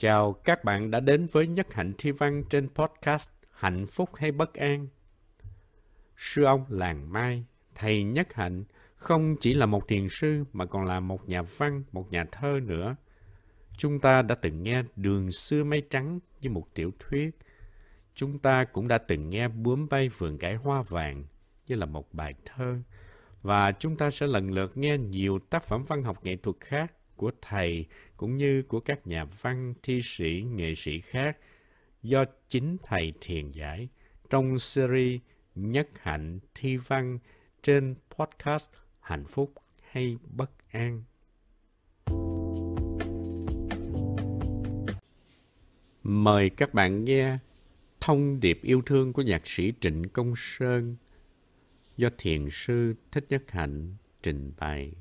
Chào các bạn đã đến với Nhất Hạnh Thi Văn trên podcast Hạnh Phúc hay Bất An. Sư ông Làng Mai, thầy Nhất Hạnh, không chỉ là một thiền sư mà còn là một nhà văn, một nhà thơ nữa. Chúng ta đã từng nghe Đường xưa mây trắng như một tiểu thuyết. Chúng ta cũng đã từng nghe Bướm bay vườn cải hoa vàng như là một bài thơ. Và chúng ta sẽ lần lượt nghe nhiều tác phẩm văn học nghệ thuật khác của thầy cũng như của các nhà văn, thi sĩ, nghệ sĩ khác do chính thầy thiền giải trong series Nhất Hạnh Thi Văn trên podcast Hạnh Phúc hay Bất An. Mời các bạn nghe thông điệp yêu thương của nhạc sĩ Trịnh Công Sơn do thiền sư Thích Nhất Hạnh trình bày.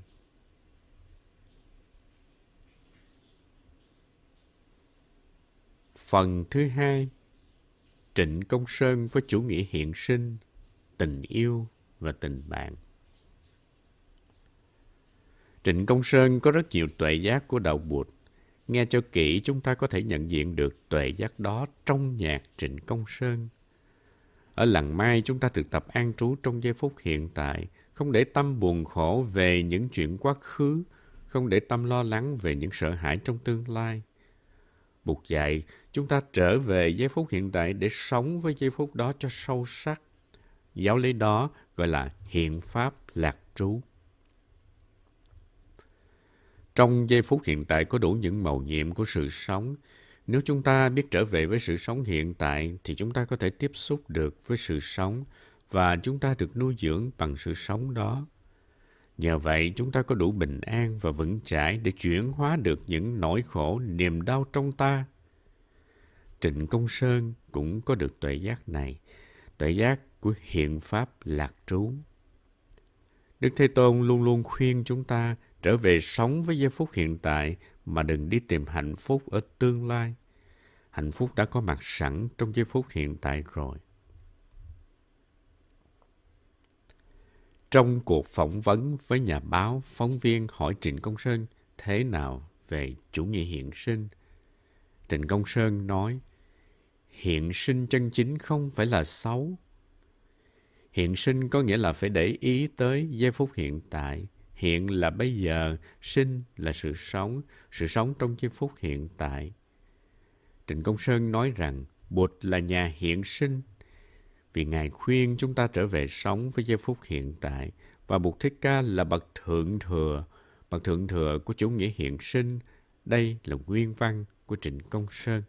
Phần thứ hai Trịnh Công Sơn với chủ nghĩa hiện sinh, tình yêu và tình bạn. Trịnh Công Sơn có rất nhiều tuệ giác của đạo Bụt. Nghe cho kỹ chúng ta có thể nhận diện được tuệ giác đó trong nhạc Trịnh Công Sơn. Ở làng Mai chúng ta thực tập an trú trong giây phút hiện tại, không để tâm buồn khổ về những chuyện quá khứ, không để tâm lo lắng về những sợ hãi trong tương lai. Bụt dạy chúng ta trở về giây phút hiện tại để sống với giây phút đó cho sâu sắc. Giáo lý đó gọi là hiện pháp lạc trú. Trong giây phút hiện tại có đủ những màu nhiệm của sự sống. Nếu chúng ta biết trở về với sự sống hiện tại, thì chúng ta có thể tiếp xúc được với sự sống và chúng ta được nuôi dưỡng bằng sự sống đó. Nhờ vậy chúng ta có đủ bình an và vững chãi để chuyển hóa được những nỗi khổ, niềm đau trong ta. Trịnh Công Sơn cũng có được tuệ giác này, tuệ giác của hiện pháp lạc trú. Đức Thế Tôn luôn luôn khuyên chúng ta trở về sống với giây phút hiện tại mà đừng đi tìm hạnh phúc ở tương lai. Hạnh phúc đã có mặt sẵn trong giây phút hiện tại rồi. Trong cuộc phỏng vấn với nhà báo, phóng viên hỏi Trịnh Công Sơn thế nào về chủ nghĩa hiện sinh. Trịnh Công Sơn nói, hiện sinh chân chính không phải là xấu. Hiện sinh có nghĩa là phải để ý tới giây phút hiện tại. Hiện là bây giờ, sinh là sự sống, sự sống trong giây phút hiện tại. Trịnh Công Sơn nói rằng Bụt là nhà hiện sinh, vì Ngài khuyên chúng ta trở về sống với giây phút hiện tại và Bụt Thích Ca là bậc thượng thừa, bậc thượng thừa của chủ nghĩa hiện sinh. Đây là nguyên văn của Trịnh Công Sơn.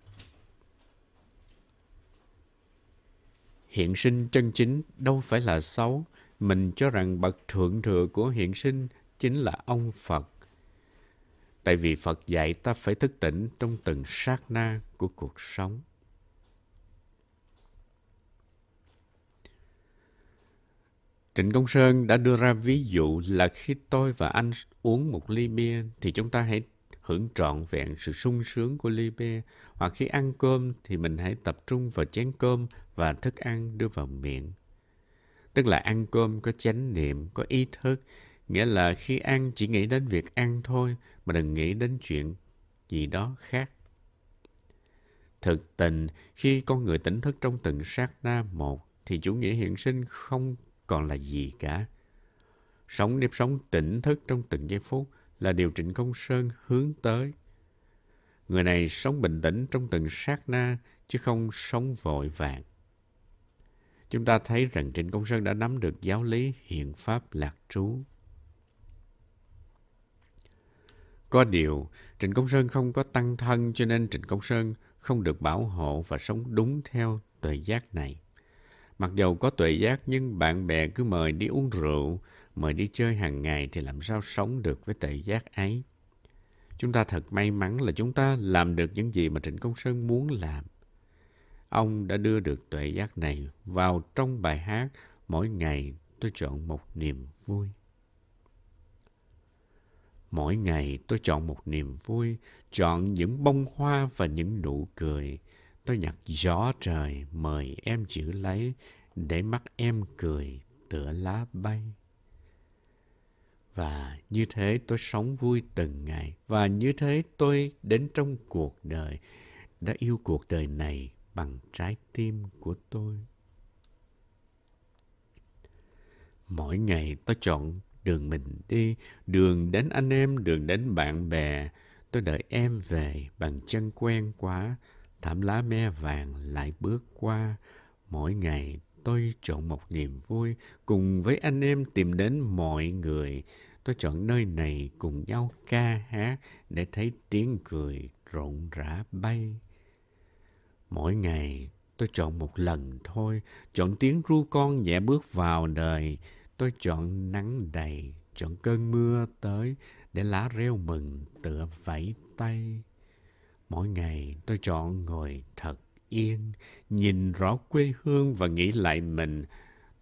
Hiện sinh chân chính đâu phải là xấu. Mình cho rằng bậc thượng thừa của hiện sinh chính là ông Phật. Tại vì Phật dạy ta phải thức tỉnh trong từng sát na của cuộc sống. Trịnh Công Sơn đã đưa ra ví dụ là khi tôi và anh uống một ly bia thì chúng ta hãy hưởng trọn vẹn sự sung sướng của ly bia. Hoặc khi ăn cơm thì mình hãy tập trung vào chén cơm và thức ăn đưa vào miệng. Tức là ăn cơm có chánh niệm, có ý thức. Nghĩa là khi ăn chỉ nghĩ đến việc ăn thôi mà đừng nghĩ đến chuyện gì đó khác. Thực tình, khi con người tỉnh thức trong từng sát na một, thì chủ nghĩa hiện sinh không còn là gì cả. Sống nếp sống tỉnh thức trong từng giây phút là điều Trịnh Công Sơn hướng tới. Người này sống bình tĩnh trong từng sát na, chứ không sống vội vàng. Chúng ta thấy rằng Trịnh Công Sơn đã nắm được giáo lý hiện pháp lạc trú. Có điều, Trịnh Công Sơn không có tăng thân cho nên Trịnh Công Sơn không được bảo hộ và sống đúng theo tuệ giác này. Mặc dầu có tuệ giác nhưng bạn bè cứ mời đi uống rượu, mời đi chơi hàng ngày thì làm sao sống được với tuệ giác ấy. Chúng ta thật may mắn là chúng ta làm được những gì mà Trịnh Công Sơn muốn làm. Ông đã đưa được tuệ giác này vào trong bài hát Mỗi ngày tôi chọn một niềm vui. Mỗi ngày tôi chọn một niềm vui, chọn những bông hoa và những nụ cười, Tôi nhặt gió trời mời em giữ lấy để mắt em cười tựa lá bay. Và như thế tôi sống vui từng ngày. Và như thế tôi đến trong cuộc đời, đã yêu cuộc đời này bằng trái tim của tôi. Mỗi ngày tôi chọn đường mình đi, đường đến anh em, đường đến bạn bè. Tôi đợi em về bằng chân quen quá, thảm lá me vàng lại bước qua. Mỗi ngày tôi chọn một niềm vui, cùng với anh em tìm đến mọi người. Tôi chọn nơi này cùng nhau ca hát để thấy tiếng cười rộn rã bay. Mỗi ngày tôi chọn một lần thôi, chọn tiếng ru con nhẹ bước vào đời. Tôi chọn nắng đầy, chọn cơn mưa tới để lá reo mừng tựa vẫy tay. Mỗi ngày tôi chọn ngồi thật yên, nhìn rõ quê hương và nghĩ lại mình.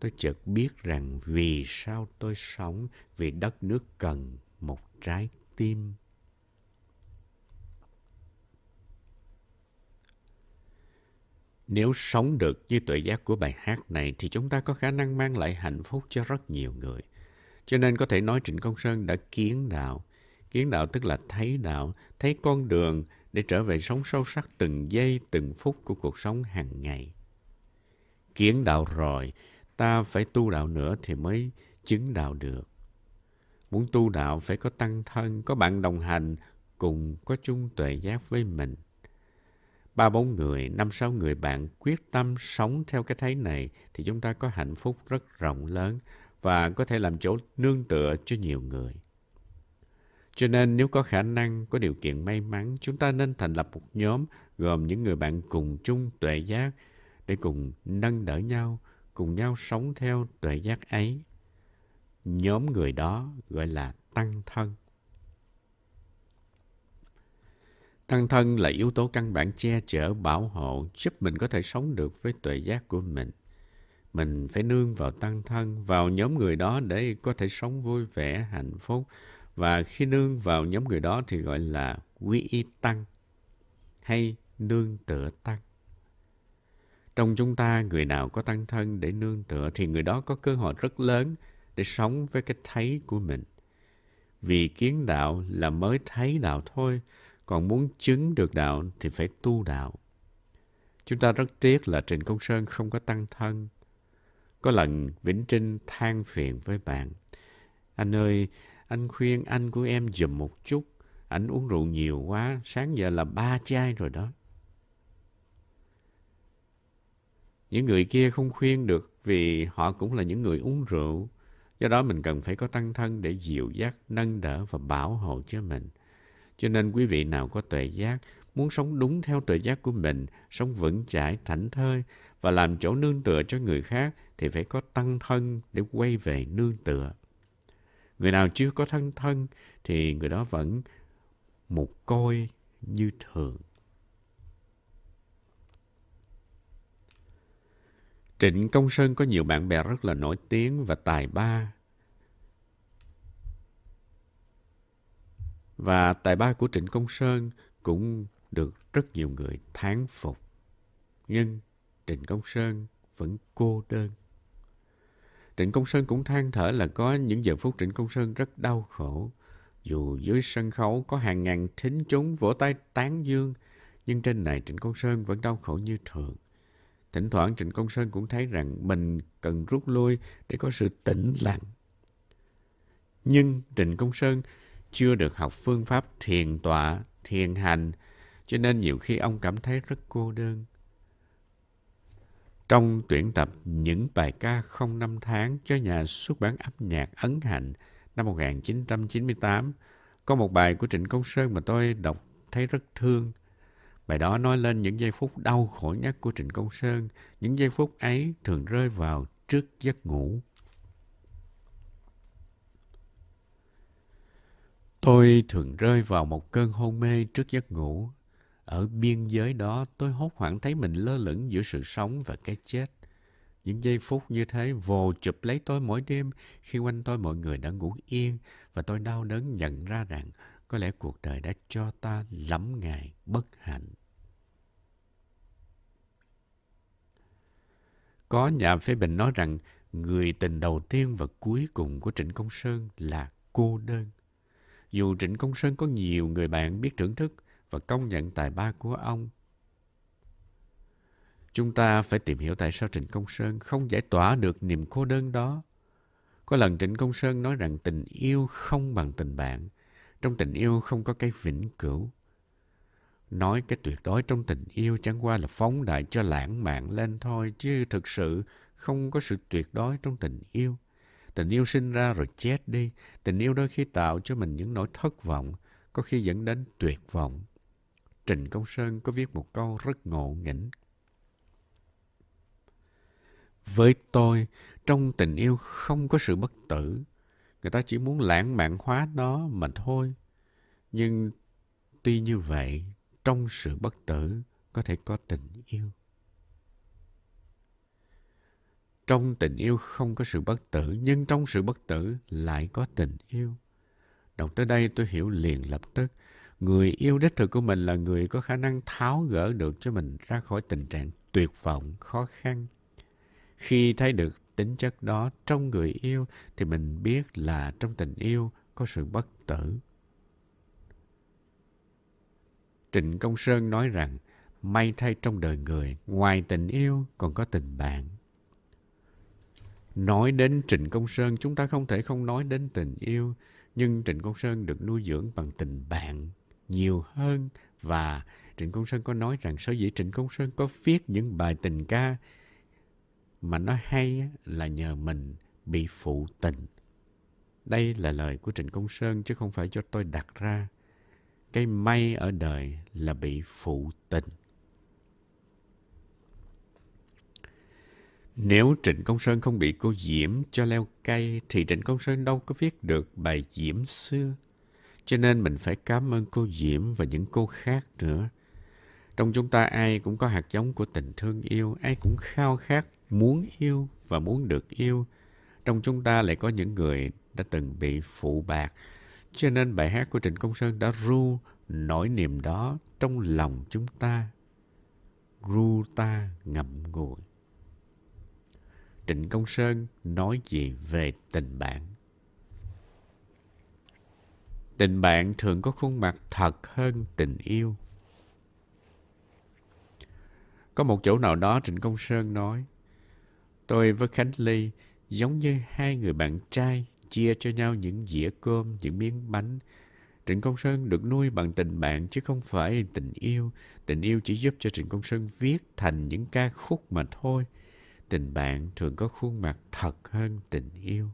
Tôi chợt biết rằng vì sao tôi sống, vì đất nước cần một trái tim. Nếu sống được như tuệ giác của bài hát này thì chúng ta có khả năng mang lại hạnh phúc cho rất nhiều người. Cho nên có thể nói Trịnh Công Sơn đã kiến đạo. Kiến đạo tức là thấy đạo, thấy con đường để trở về sống sâu sắc từng giây, từng phút của cuộc sống hàng ngày. Kiến đạo rồi, ta phải tu đạo nữa thì mới chứng đạo được. Muốn tu đạo phải có tăng thân, có bạn đồng hành, cùng có chung tuệ giác với mình ba bốn người, năm sáu người bạn quyết tâm sống theo cái thấy này thì chúng ta có hạnh phúc rất rộng lớn và có thể làm chỗ nương tựa cho nhiều người. Cho nên nếu có khả năng, có điều kiện may mắn, chúng ta nên thành lập một nhóm gồm những người bạn cùng chung tuệ giác để cùng nâng đỡ nhau, cùng nhau sống theo tuệ giác ấy. Nhóm người đó gọi là tăng thân. Tăng thân là yếu tố căn bản che chở, bảo hộ, giúp mình có thể sống được với tuệ giác của mình. Mình phải nương vào tăng thân, vào nhóm người đó để có thể sống vui vẻ, hạnh phúc. Và khi nương vào nhóm người đó thì gọi là quy y tăng hay nương tựa tăng. Trong chúng ta, người nào có tăng thân để nương tựa thì người đó có cơ hội rất lớn để sống với cái thấy của mình. Vì kiến đạo là mới thấy đạo thôi, còn muốn chứng được đạo thì phải tu đạo. Chúng ta rất tiếc là Trịnh Công Sơn không có tăng thân. Có lần Vĩnh Trinh than phiền với bạn. Anh ơi, anh khuyên anh của em dùm một chút. Anh uống rượu nhiều quá, sáng giờ là ba chai rồi đó. Những người kia không khuyên được vì họ cũng là những người uống rượu. Do đó mình cần phải có tăng thân để dịu dắt, nâng đỡ và bảo hộ cho mình. Cho nên quý vị nào có tuệ giác, muốn sống đúng theo tuệ giác của mình, sống vững chãi, thảnh thơi và làm chỗ nương tựa cho người khác thì phải có tăng thân để quay về nương tựa. Người nào chưa có thân thân thì người đó vẫn một côi như thường. Trịnh Công Sơn có nhiều bạn bè rất là nổi tiếng và tài ba Và tài ba của Trịnh Công Sơn cũng được rất nhiều người thán phục. Nhưng Trịnh Công Sơn vẫn cô đơn. Trịnh Công Sơn cũng than thở là có những giờ phút Trịnh Công Sơn rất đau khổ. Dù dưới sân khấu có hàng ngàn thính chúng vỗ tay tán dương, nhưng trên này Trịnh Công Sơn vẫn đau khổ như thường. Thỉnh thoảng Trịnh Công Sơn cũng thấy rằng mình cần rút lui để có sự tĩnh lặng. Nhưng Trịnh Công Sơn chưa được học phương pháp thiền tọa, thiền hành, cho nên nhiều khi ông cảm thấy rất cô đơn. Trong tuyển tập những bài ca không năm tháng cho nhà xuất bản âm nhạc Ấn Hạnh năm 1998, có một bài của Trịnh Công Sơn mà tôi đọc thấy rất thương. Bài đó nói lên những giây phút đau khổ nhất của Trịnh Công Sơn. Những giây phút ấy thường rơi vào trước giấc ngủ. Tôi thường rơi vào một cơn hôn mê trước giấc ngủ. Ở biên giới đó, tôi hốt hoảng thấy mình lơ lửng giữa sự sống và cái chết. Những giây phút như thế vồ chụp lấy tôi mỗi đêm khi quanh tôi mọi người đã ngủ yên và tôi đau đớn nhận ra rằng có lẽ cuộc đời đã cho ta lắm ngày bất hạnh. Có nhà phê bình nói rằng người tình đầu tiên và cuối cùng của Trịnh Công Sơn là cô đơn. Dù Trịnh Công Sơn có nhiều người bạn biết thưởng thức và công nhận tài ba của ông, chúng ta phải tìm hiểu tại sao Trịnh Công Sơn không giải tỏa được niềm cô đơn đó. Có lần Trịnh Công Sơn nói rằng tình yêu không bằng tình bạn. Trong tình yêu không có cái vĩnh cửu. Nói cái tuyệt đối trong tình yêu chẳng qua là phóng đại cho lãng mạn lên thôi, chứ thực sự không có sự tuyệt đối trong tình yêu. Tình yêu sinh ra rồi chết đi. Tình yêu đôi khi tạo cho mình những nỗi thất vọng, có khi dẫn đến tuyệt vọng. Trịnh Công Sơn có viết một câu rất ngộ nghĩnh. Với tôi, trong tình yêu không có sự bất tử. Người ta chỉ muốn lãng mạn hóa nó mà thôi. Nhưng tuy như vậy, trong sự bất tử có thể có tình yêu. Trong tình yêu không có sự bất tử, nhưng trong sự bất tử lại có tình yêu. Đọc tới đây tôi hiểu liền lập tức. Người yêu đích thực của mình là người có khả năng tháo gỡ được cho mình ra khỏi tình trạng tuyệt vọng, khó khăn. Khi thấy được tính chất đó trong người yêu thì mình biết là trong tình yêu có sự bất tử. Trịnh Công Sơn nói rằng may thay trong đời người ngoài tình yêu còn có tình bạn. Nói đến Trịnh Công Sơn, chúng ta không thể không nói đến tình yêu, nhưng Trịnh Công Sơn được nuôi dưỡng bằng tình bạn nhiều hơn và Trịnh Công Sơn có nói rằng sở dĩ Trịnh Công Sơn có viết những bài tình ca mà nó hay là nhờ mình bị phụ tình. Đây là lời của Trịnh Công Sơn chứ không phải cho tôi đặt ra. Cái may ở đời là bị phụ tình. Nếu Trịnh Công Sơn không bị cô Diễm cho leo cây thì Trịnh Công Sơn đâu có viết được bài Diễm xưa. Cho nên mình phải cảm ơn cô Diễm và những cô khác nữa. Trong chúng ta ai cũng có hạt giống của tình thương yêu, ai cũng khao khát muốn yêu và muốn được yêu. Trong chúng ta lại có những người đã từng bị phụ bạc. Cho nên bài hát của Trịnh Công Sơn đã ru nỗi niềm đó trong lòng chúng ta. Ru ta ngậm ngùi. Trịnh Công Sơn nói gì về tình bạn? Tình bạn thường có khuôn mặt thật hơn tình yêu. Có một chỗ nào đó Trịnh Công Sơn nói, tôi với Khánh Ly giống như hai người bạn trai chia cho nhau những dĩa cơm, những miếng bánh. Trịnh Công Sơn được nuôi bằng tình bạn chứ không phải tình yêu. Tình yêu chỉ giúp cho Trịnh Công Sơn viết thành những ca khúc mà thôi tình bạn thường có khuôn mặt thật hơn tình yêu.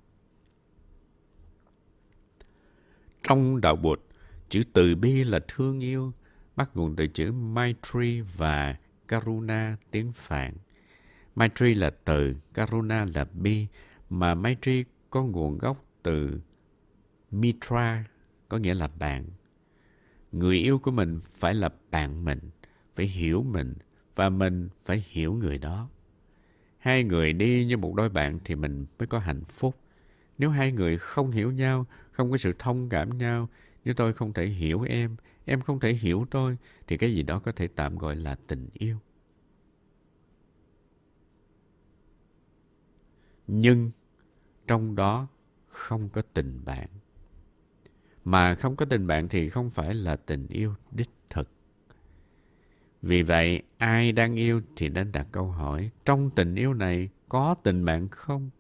Trong đạo Bụt, chữ từ bi là thương yêu, bắt nguồn từ chữ Maitri và Karuna tiếng Phạn. Maitri là từ, Karuna là bi, mà Maitri có nguồn gốc từ Mitra, có nghĩa là bạn. Người yêu của mình phải là bạn mình, phải hiểu mình, và mình phải hiểu người đó. Hai người đi như một đôi bạn thì mình mới có hạnh phúc. Nếu hai người không hiểu nhau, không có sự thông cảm nhau, nếu tôi không thể hiểu em, em không thể hiểu tôi, thì cái gì đó có thể tạm gọi là tình yêu. Nhưng trong đó không có tình bạn. Mà không có tình bạn thì không phải là tình yêu đích thực. Vì vậy, ai đang yêu thì nên đặt câu hỏi, trong tình yêu này có tình bạn không?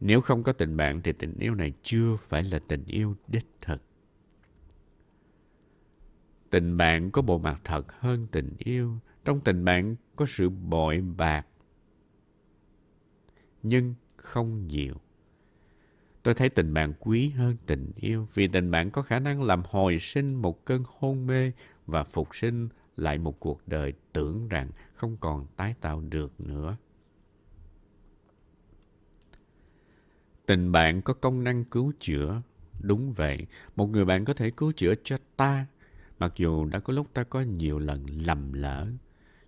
Nếu không có tình bạn thì tình yêu này chưa phải là tình yêu đích thực. Tình bạn có bộ mặt thật hơn tình yêu. Trong tình bạn có sự bội bạc, nhưng không nhiều. Tôi thấy tình bạn quý hơn tình yêu vì tình bạn có khả năng làm hồi sinh một cơn hôn mê và phục sinh lại một cuộc đời tưởng rằng không còn tái tạo được nữa. Tình bạn có công năng cứu chữa. Đúng vậy, một người bạn có thể cứu chữa cho ta, mặc dù đã có lúc ta có nhiều lần lầm lỡ.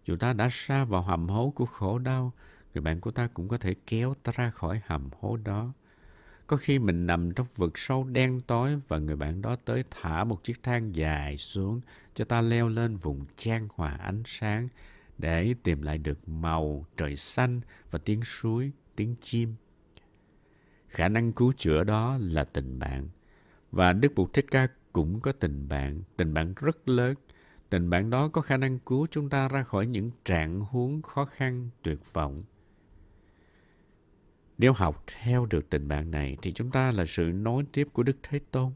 Dù ta đã xa vào hầm hố của khổ đau, người bạn của ta cũng có thể kéo ta ra khỏi hầm hố đó. Có khi mình nằm trong vực sâu đen tối và người bạn đó tới thả một chiếc thang dài xuống cho ta leo lên vùng trang hòa ánh sáng để tìm lại được màu trời xanh và tiếng suối, tiếng chim. Khả năng cứu chữa đó là tình bạn. Và Đức Bụt Thích Ca cũng có tình bạn, tình bạn rất lớn. Tình bạn đó có khả năng cứu chúng ta ra khỏi những trạng huống khó khăn, tuyệt vọng. Nếu học theo được tình bạn này thì chúng ta là sự nối tiếp của Đức Thế Tôn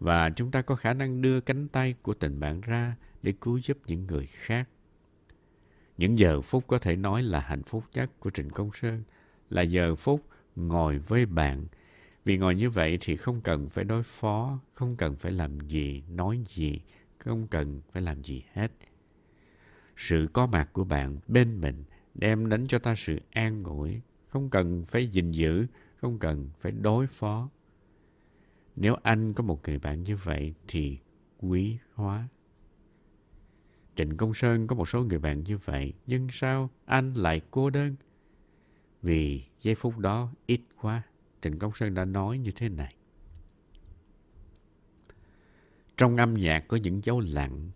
và chúng ta có khả năng đưa cánh tay của tình bạn ra để cứu giúp những người khác. Những giờ phút có thể nói là hạnh phúc nhất của Trịnh Công Sơn là giờ phút ngồi với bạn. Vì ngồi như vậy thì không cần phải đối phó, không cần phải làm gì, nói gì, không cần phải làm gì hết. Sự có mặt của bạn bên mình đem đến cho ta sự an ủi, không cần phải gìn giữ, không cần phải đối phó. Nếu anh có một người bạn như vậy thì quý hóa. Trịnh Công Sơn có một số người bạn như vậy, nhưng sao anh lại cô đơn? Vì giây phút đó ít quá, Trịnh Công Sơn đã nói như thế này. Trong âm nhạc có những dấu lặng,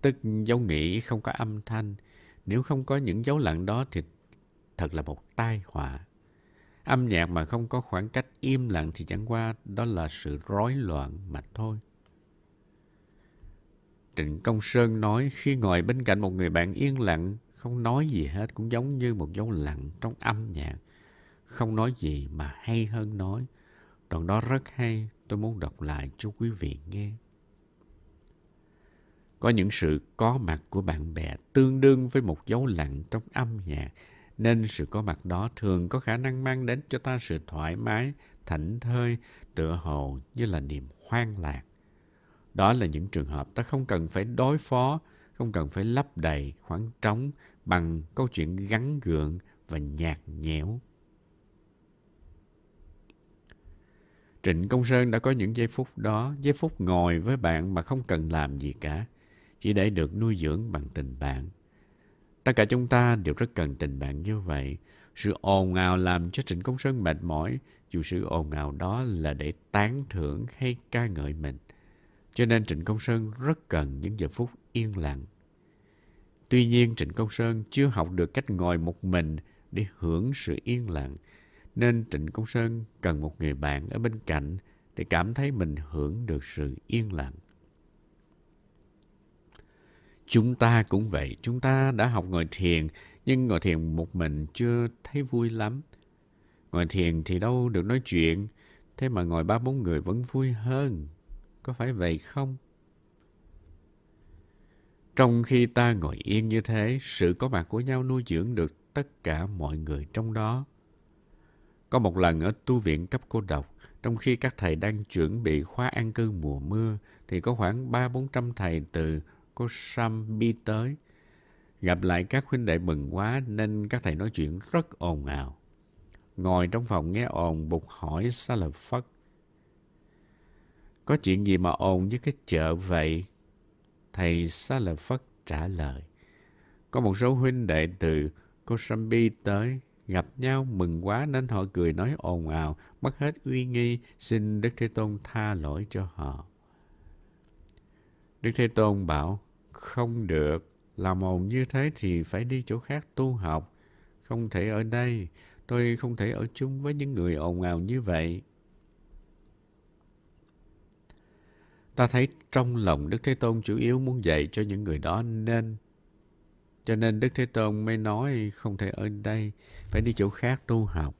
tức dấu nghĩ không có âm thanh. Nếu không có những dấu lặng đó thì thật là một tai họa. Âm nhạc mà không có khoảng cách im lặng thì chẳng qua đó là sự rối loạn mà thôi. Trịnh Công Sơn nói khi ngồi bên cạnh một người bạn yên lặng, không nói gì hết cũng giống như một dấu lặng trong âm nhạc. Không nói gì mà hay hơn nói. Đoạn đó rất hay, tôi muốn đọc lại cho quý vị nghe. Có những sự có mặt của bạn bè tương đương với một dấu lặng trong âm nhạc, nên sự có mặt đó thường có khả năng mang đến cho ta sự thoải mái, thảnh thơi, tựa hồ như là niềm hoang lạc. Đó là những trường hợp ta không cần phải đối phó, không cần phải lấp đầy khoảng trống bằng câu chuyện gắn gượng và nhạt nhẽo. Trịnh Công Sơn đã có những giây phút đó, giây phút ngồi với bạn mà không cần làm gì cả, chỉ để được nuôi dưỡng bằng tình bạn. Tất cả chúng ta đều rất cần tình bạn như vậy. Sự ồn ào làm cho Trịnh Công Sơn mệt mỏi, dù sự ồn ào đó là để tán thưởng hay ca ngợi mình. Cho nên Trịnh Công Sơn rất cần những giờ phút yên lặng. Tuy nhiên Trịnh Công Sơn chưa học được cách ngồi một mình để hưởng sự yên lặng. Nên Trịnh Công Sơn cần một người bạn ở bên cạnh để cảm thấy mình hưởng được sự yên lặng. Chúng ta cũng vậy, chúng ta đã học ngồi thiền, nhưng ngồi thiền một mình chưa thấy vui lắm. Ngồi thiền thì đâu được nói chuyện, thế mà ngồi ba bốn người vẫn vui hơn. Có phải vậy không? Trong khi ta ngồi yên như thế, sự có mặt của nhau nuôi dưỡng được tất cả mọi người trong đó. Có một lần ở tu viện cấp cô độc, trong khi các thầy đang chuẩn bị khóa an cư mùa mưa, thì có khoảng ba bốn trăm thầy từ cô Sam bi tới. Gặp lại các huynh đệ mừng quá nên các thầy nói chuyện rất ồn ào. Ngồi trong phòng nghe ồn bục hỏi sa lập phất Có chuyện gì mà ồn với cái chợ vậy? Thầy Sa Lợi Phất trả lời. Có một số huynh đệ từ Kosambi tới, gặp nhau mừng quá nên họ cười nói ồn ào, mất hết uy nghi, xin Đức Thế Tôn tha lỗi cho họ. Đức Thế Tôn bảo, không được, làm ồn như thế thì phải đi chỗ khác tu học. Không thể ở đây, tôi không thể ở chung với những người ồn ào như vậy. Ta thấy trong lòng Đức Thế Tôn chủ yếu muốn dạy cho những người đó nên cho nên Đức Thế Tôn mới nói không thể ở đây, phải đi chỗ khác tu học.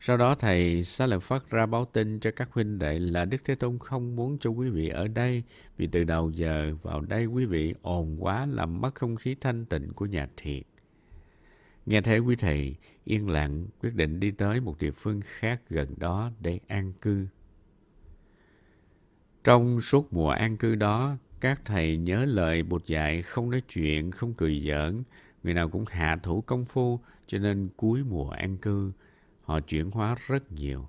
Sau đó thầy Xá Lợi Phất ra báo tin cho các huynh đệ là Đức Thế Tôn không muốn cho quý vị ở đây vì từ đầu giờ vào đây quý vị ồn quá làm mất không khí thanh tịnh của nhà thiệt. Nghe thế quý thầy yên lặng quyết định đi tới một địa phương khác gần đó để an cư. Trong suốt mùa an cư đó, các thầy nhớ lời bụt dạy không nói chuyện, không cười giỡn. Người nào cũng hạ thủ công phu, cho nên cuối mùa an cư, họ chuyển hóa rất nhiều.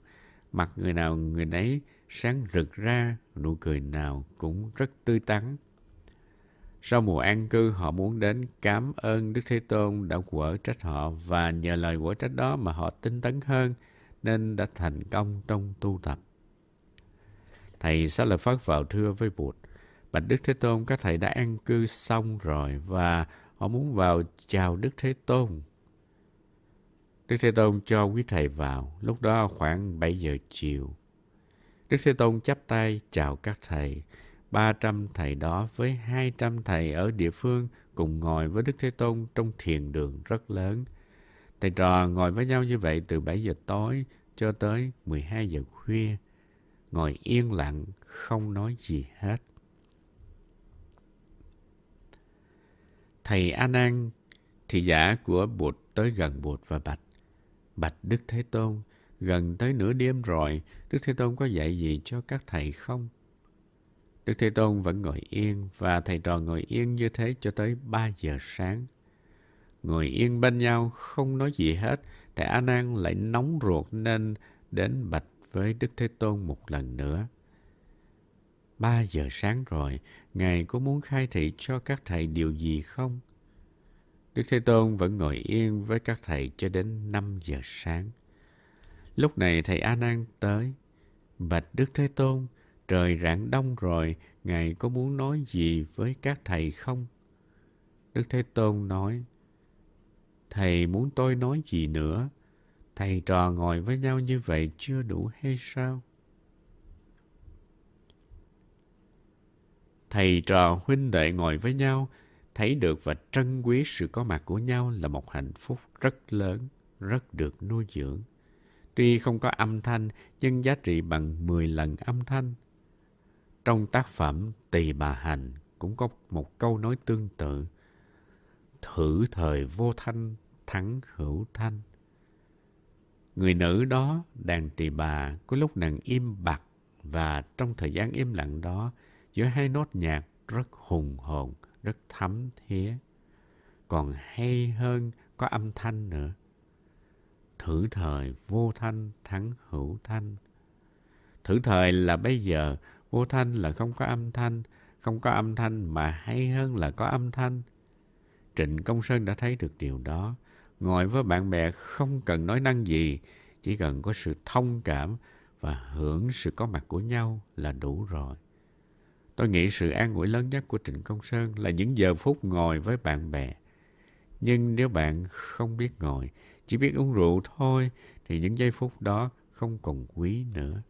Mặt người nào người nấy sáng rực ra, nụ cười nào cũng rất tươi tắn. Sau mùa an cư, họ muốn đến cảm ơn Đức Thế Tôn đã quở trách họ và nhờ lời quở trách đó mà họ tinh tấn hơn, nên đã thành công trong tu tập. Thầy sẽ lập phát vào thưa với Bụt. Bạch Đức Thế Tôn, các thầy đã an cư xong rồi và họ muốn vào chào Đức Thế Tôn. Đức Thế Tôn cho quý thầy vào, lúc đó khoảng 7 giờ chiều. Đức Thế Tôn chắp tay chào các thầy. 300 thầy đó với 200 thầy ở địa phương cùng ngồi với Đức Thế Tôn trong thiền đường rất lớn. Thầy trò ngồi với nhau như vậy từ 7 giờ tối cho tới 12 giờ khuya. Ngồi yên lặng, không nói gì hết. Thầy A Nan, thị giả của Bụt tới gần Bụt và bạch: Bạch Đức Thế Tôn, gần tới nửa đêm rồi, Đức Thế Tôn có dạy gì cho các thầy không? Đức Thế Tôn vẫn ngồi yên và thầy trò ngồi yên như thế cho tới 3 giờ sáng. Ngồi yên bên nhau không nói gì hết, thầy A Nan lại nóng ruột nên đến bạch với Đức Thế Tôn một lần nữa. Ba giờ sáng rồi, Ngài có muốn khai thị cho các thầy điều gì không? Đức Thế Tôn vẫn ngồi yên với các thầy cho đến 5 giờ sáng. Lúc này thầy A Nan tới. Bạch Đức Thế Tôn, trời rạng đông rồi, Ngài có muốn nói gì với các thầy không? Đức Thế Tôn nói, Thầy muốn tôi nói gì nữa? Thầy trò ngồi với nhau như vậy chưa đủ hay sao? Thầy trò huynh đệ ngồi với nhau, thấy được và trân quý sự có mặt của nhau là một hạnh phúc rất lớn, rất được nuôi dưỡng. Tuy không có âm thanh, nhưng giá trị bằng 10 lần âm thanh. Trong tác phẩm Tỳ Bà Hành cũng có một câu nói tương tự. Thử thời vô thanh, thắng hữu thanh. Người nữ đó, đàn tỳ bà, có lúc nàng im bặt và trong thời gian im lặng đó, giữa hai nốt nhạc rất hùng hồn, rất thấm thía. Còn hay hơn có âm thanh nữa. Thử thời vô thanh thắng hữu thanh. Thử thời là bây giờ, vô thanh là không có âm thanh, không có âm thanh mà hay hơn là có âm thanh. Trịnh Công Sơn đã thấy được điều đó. Ngồi với bạn bè không cần nói năng gì, chỉ cần có sự thông cảm và hưởng sự có mặt của nhau là đủ rồi. Tôi nghĩ sự an ủi lớn nhất của Trịnh Công Sơn là những giờ phút ngồi với bạn bè. Nhưng nếu bạn không biết ngồi, chỉ biết uống rượu thôi, thì những giây phút đó không còn quý nữa.